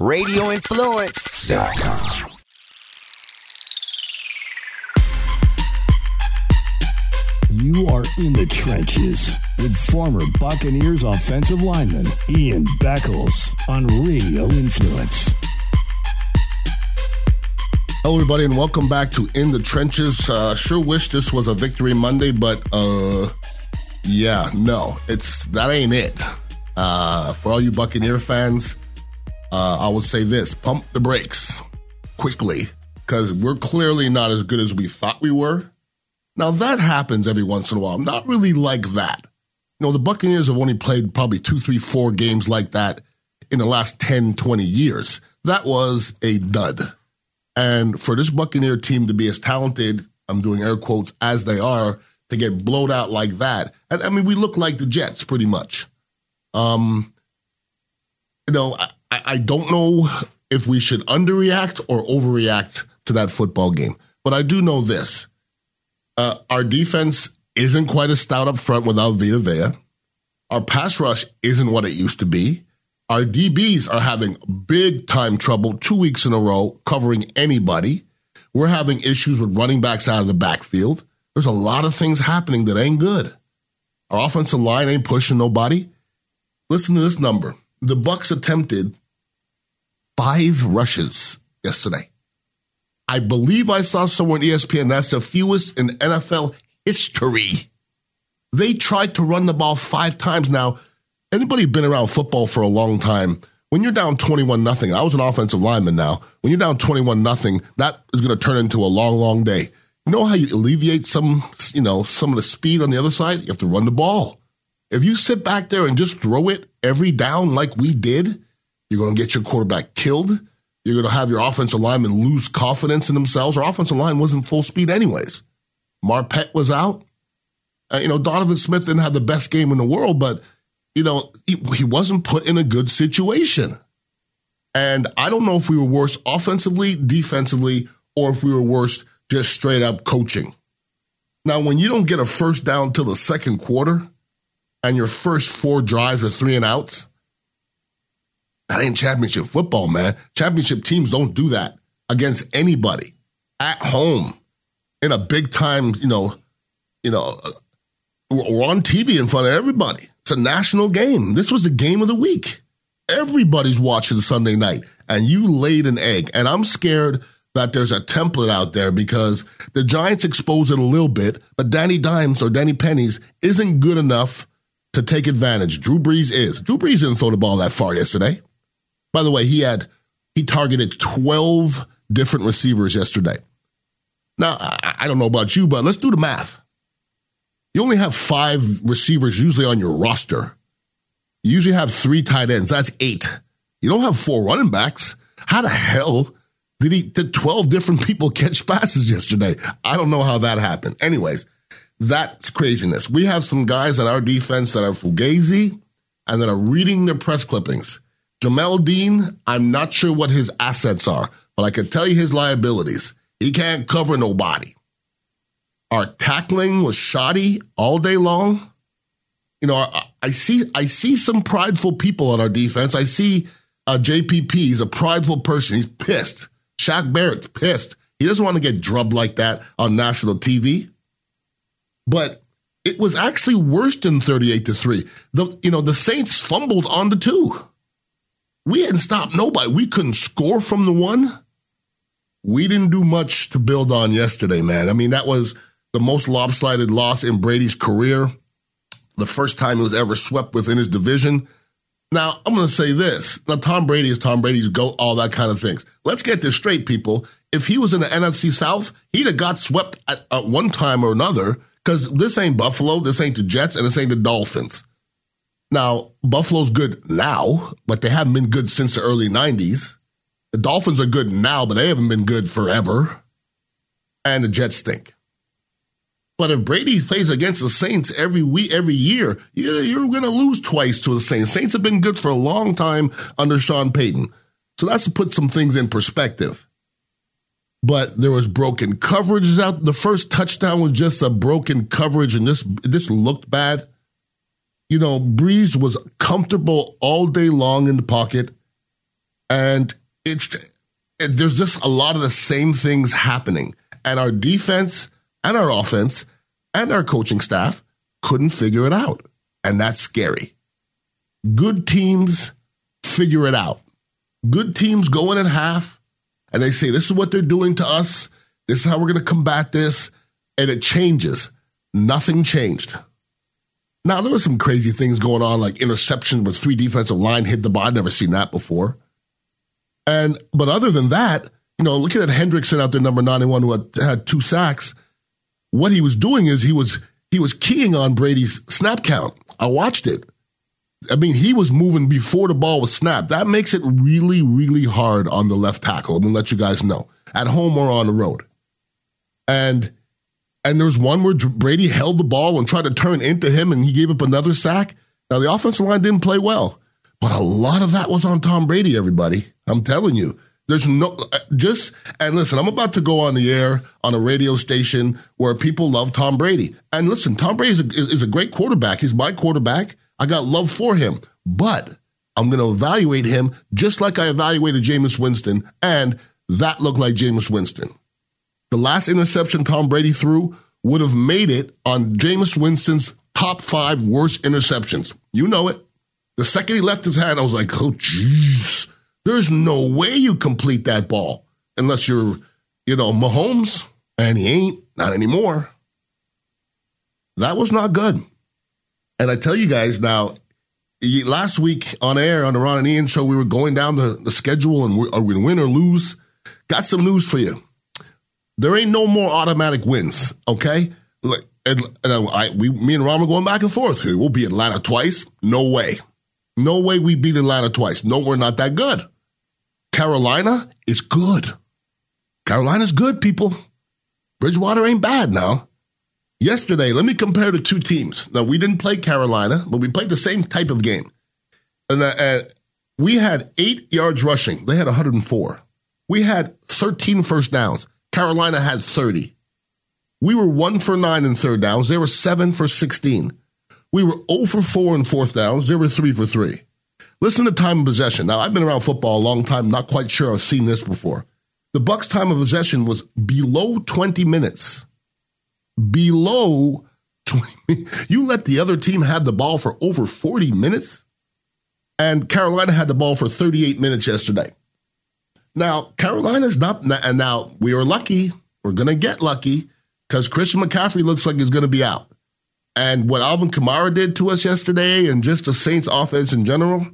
radioinfluence.com. You are in the trenches with former Buccaneers offensive lineman Ian Beckles on Radio Influence. Hello, everybody, and welcome back to In the Trenches. Uh, sure wish this was a victory Monday, but uh, yeah, no, it's that ain't it. Uh, for all you Buccaneer fans, uh, I would say this: pump the brakes quickly because we're clearly not as good as we thought we were. Now that happens every once in a while. Not really like that. You know, the Buccaneers have only played probably two, three, four games like that in the last 10, 20 years. That was a dud. And for this Buccaneer team to be as talented, I'm doing air quotes, as they are, to get blowed out like that. And I mean, we look like the Jets pretty much. Um, you know, I don't know if we should underreact or overreact to that football game. But I do know this. Uh, our defense isn't quite as stout up front without Vita Vea. Our pass rush isn't what it used to be. Our DBs are having big time trouble two weeks in a row covering anybody. We're having issues with running backs out of the backfield. There's a lot of things happening that ain't good. Our offensive line ain't pushing nobody. Listen to this number. The Bucs attempted five rushes yesterday. I believe I saw somewhere ESPN that's the fewest in NFL history. They tried to run the ball five times. Now, anybody been around football for a long time, when you're down 21 nothing, I was an offensive lineman now. When you're down 21 nothing, that is going to turn into a long, long day. You know how you alleviate some, you know, some of the speed on the other side? You have to run the ball. If you sit back there and just throw it every down like we did, you're going to get your quarterback killed. You're going to have your offensive linemen lose confidence in themselves. Our offensive line wasn't full speed anyways. Marpet was out. Uh, you know, Donovan Smith didn't have the best game in the world, but you know, he, he wasn't put in a good situation. And I don't know if we were worse offensively, defensively, or if we were worse just straight up coaching. Now, when you don't get a first down till the second quarter and your first four drives are three and outs, that ain't championship football, man. Championship teams don't do that against anybody at home in a big time, you know, you know, uh, we're on TV in front of everybody. It's a national game. This was the game of the week. Everybody's watching Sunday night, and you laid an egg. And I'm scared that there's a template out there because the Giants expose it a little bit, but Danny Dimes or Danny Pennies isn't good enough to take advantage. Drew Brees is. Drew Brees didn't throw the ball that far yesterday. By the way, he had he targeted 12 different receivers yesterday. Now, I don't know about you, but let's do the math. You only have five receivers usually on your roster. You usually have three tight ends. That's eight. You don't have four running backs. How the hell did he did 12 different people catch passes yesterday? I don't know how that happened. Anyways, that's craziness. We have some guys on our defense that are fugazi and that are reading their press clippings. Jamel Dean, I'm not sure what his assets are, but I can tell you his liabilities. He can't cover nobody. Our tackling was shoddy all day long. You know, I, I see I see some prideful people on our defense. I see uh, JPP. He's a prideful person. He's pissed. Shaq Barrett's pissed. He doesn't want to get drubbed like that on national TV. But it was actually worse than 38 to 3. The you know, the Saints fumbled on the two. We hadn't stopped nobody. We couldn't score from the one. We didn't do much to build on yesterday, man. I mean, that was the most lopsided loss in Brady's career, the first time he was ever swept within his division. Now, I'm going to say this. Now, Tom Brady is Tom Brady's GOAT, all that kind of things. Let's get this straight, people. If he was in the NFC South, he'd have got swept at, at one time or another because this ain't Buffalo, this ain't the Jets, and this ain't the Dolphins. Now, Buffalo's good now, but they haven't been good since the early 90s. The Dolphins are good now, but they haven't been good forever. And the Jets stink. But if Brady plays against the Saints every week, every year, you're going to lose twice to the Saints. Saints have been good for a long time under Sean Payton. So that's to put some things in perspective. But there was broken coverages out. The first touchdown was just a broken coverage, and this this looked bad. You know, Brees was comfortable all day long in the pocket. And it's it, there's just a lot of the same things happening. And our defense and our offense and our coaching staff couldn't figure it out. And that's scary. Good teams figure it out. Good teams go in at half and they say, This is what they're doing to us. This is how we're going to combat this. And it changes. Nothing changed. Now, there were some crazy things going on, like interception with three defensive line hit the ball. I'd never seen that before. And but other than that, you know, looking at Hendrickson out there, number 91, who had, had two sacks, what he was doing is he was he was keying on Brady's snap count. I watched it. I mean, he was moving before the ball was snapped. That makes it really, really hard on the left tackle. I'm gonna let you guys know at home or on the road. And and there's one where Brady held the ball and tried to turn into him, and he gave up another sack. Now the offensive line didn't play well, but a lot of that was on Tom Brady. Everybody, I'm telling you. There's no uh, just and listen. I'm about to go on the air on a radio station where people love Tom Brady. And listen, Tom Brady is a, is a great quarterback. He's my quarterback. I got love for him, but I'm going to evaluate him just like I evaluated Jameis Winston, and that looked like Jameis Winston. The last interception Tom Brady threw would have made it on Jameis Winston's top five worst interceptions. You know it. The second he left his hand, I was like, oh, jeez. There's no way you complete that ball unless you're, you know, Mahomes, and he ain't, not anymore. That was not good. And I tell you guys now, last week on air on the Ron and Ian show, we were going down the, the schedule and are we win or lose? Got some news for you. There ain't no more automatic wins, okay? Like, and, and I, we, me and Ron were going back and forth. We'll be Atlanta twice. No way. No way we beat Atlanta twice. No, we're not that good. Carolina is good. Carolina's good, people. Bridgewater ain't bad now. Yesterday, let me compare the two teams. Now, we didn't play Carolina, but we played the same type of game. And uh, uh we had eight yards rushing. They had 104. We had 13 first downs. Carolina had 30. We were one for nine in third downs. They were seven for 16. We were 0 for 4 in fourth downs. They were 3 for 3. Listen to time of possession. Now, I've been around football a long time, not quite sure I've seen this before. The Bucs' time of possession was below 20 minutes. Below 20. You let the other team have the ball for over 40 minutes? And Carolina had the ball for 38 minutes yesterday. Now, Carolina's not, and now we are lucky. We're going to get lucky because Christian McCaffrey looks like he's going to be out. And what Alvin Kamara did to us yesterday and just the Saints offense in general,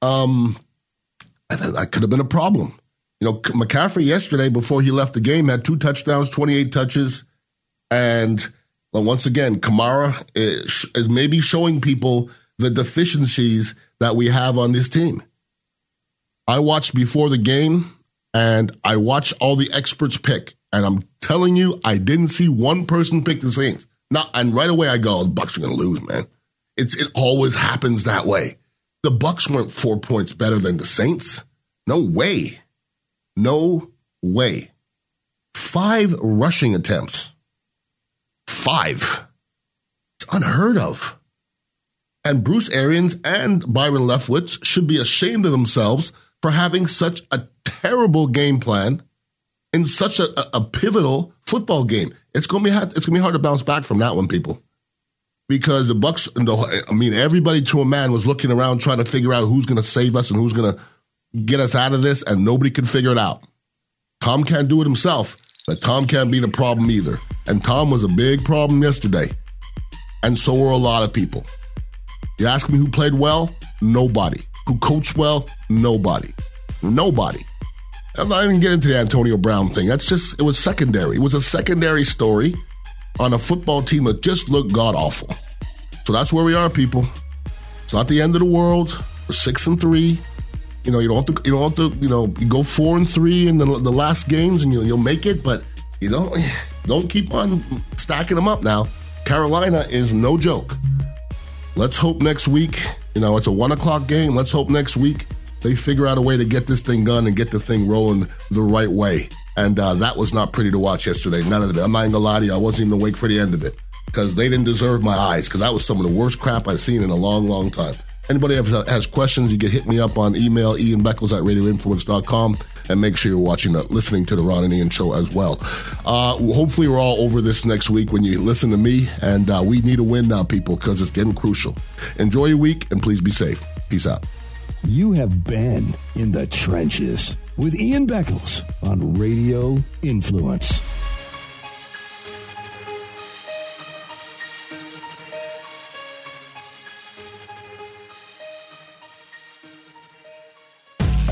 um, that could have been a problem. You know, McCaffrey yesterday, before he left the game, had two touchdowns, 28 touches. And once again, Kamara is, is maybe showing people the deficiencies that we have on this team. I watched before the game and I watched all the experts pick. And I'm telling you, I didn't see one person pick the Saints. Not, and right away I go, oh, the Bucs are going to lose, man. It's it always happens that way. The Bucs weren't four points better than the Saints. No way. No way. Five rushing attempts. Five. It's unheard of. And Bruce Arians and Byron Leftwich should be ashamed of themselves for having such a terrible game plan in such a, a, pivotal football game. It's gonna be hard, it's gonna be hard to bounce back from that one, people because the Bucs. I mean, everybody to a man was looking around trying to figure out who's to save us and who's to get us out of this, and nobody could figure it out. Tom can't do it himself, but Tom can't be the problem either. And Tom was a big problem yesterday, and so were a lot of people. You ask me who played well? Nobody. Who coached well? Nobody. Nobody. I'm not even getting into the Antonio Brown thing. That's just, it was secondary. It was a secondary story on a football team that just looked god awful. So that's where we are, people. It's not the end of the world. We're six and three. You know, you don't have to, you don't have to, you know, you go four and three in the, the last games and you, you'll make it, but you know, don't keep on stacking them up now. Carolina is no joke. Let's hope next week, you know, it's a one o'clock game. Let's hope next week they figure out a way to get this thing done and get the thing rolling the right way. And uh, that was not pretty to watch yesterday. None of it. I'm not even gonna lie to you. I wasn't even awake for the end of it because they didn't deserve my eyes because that was some of the worst crap I've seen in a long, long time. Anybody has, has questions, you can hit me up on email, Ian Beckles at radioinfluence.com and make sure you're watching, uh, listening to the Ron and Ian show as well. Uh, hopefully, we're all over this next week when you listen to me, and uh, we need a win now, people, because it's getting crucial. Enjoy your week, and please be safe. Peace out. You have been in the trenches with Ian Beckles on Radio Influence.